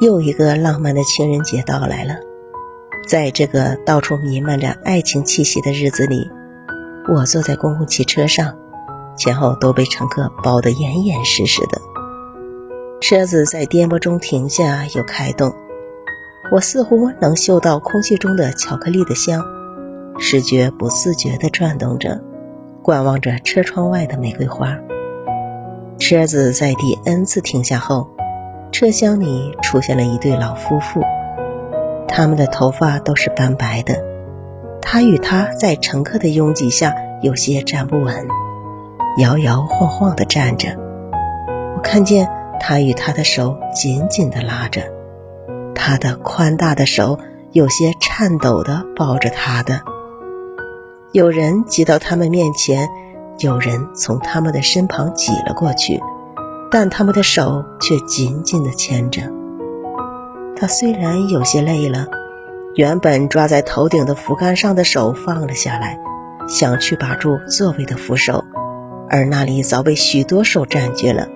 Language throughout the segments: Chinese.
又一个浪漫的情人节到来了。在这个到处弥漫着爱情气息的日子里，我坐在公共汽车上，前后都被乘客包得严严实实的。车子在颠簸中停下又开动，我似乎能嗅到空气中的巧克力的香，视觉不自觉地转动着，观望着车窗外的玫瑰花。车子在第 N 次停下后，车厢里出现了一对老夫妇，他们的头发都是斑白的。他与她在乘客的拥挤下有些站不稳，摇摇晃晃地站着。我看见。他与他的手紧紧地拉着，他的宽大的手有些颤抖地抱着他的。有人挤到他们面前，有人从他们的身旁挤了过去，但他们的手却紧紧地牵着。他虽然有些累了，原本抓在头顶的扶杆上的手放了下来，想去把住座位的扶手，而那里早被许多手占据了。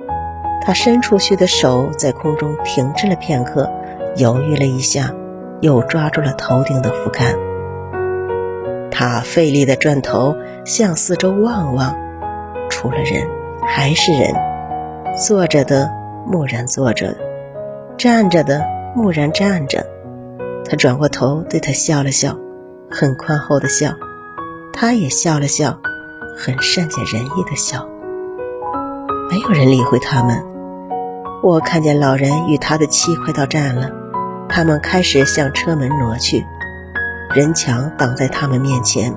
他伸出去的手在空中停滞了片刻，犹豫了一下，又抓住了头顶的扶杆。他费力地转头向四周望望，除了人还是人，坐着的木然坐着，站着的木然站着。他转过头对他笑了笑，很宽厚的笑。他也笑了笑，很善解人意的笑。没有人理会他们。我看见老人与他的妻快到站了，他们开始向车门挪去，人墙挡在他们面前。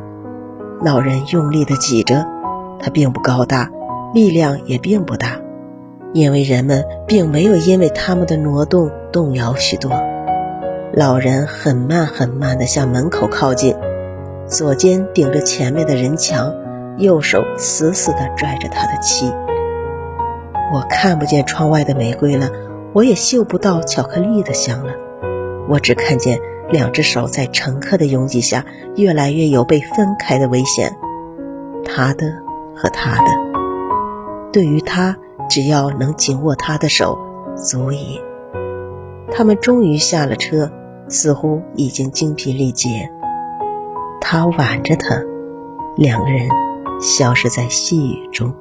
老人用力地挤着，他并不高大，力量也并不大，因为人们并没有因为他们的挪动动摇许多。老人很慢很慢地向门口靠近，左肩顶着前面的人墙，右手死死地拽着他的妻。我看不见窗外的玫瑰了，我也嗅不到巧克力的香了。我只看见两只手在乘客的拥挤下，越来越有被分开的危险。他的和他的，对于他，只要能紧握他的手，足矣。他们终于下了车，似乎已经精疲力竭。他挽着她，两个人消失在细雨中。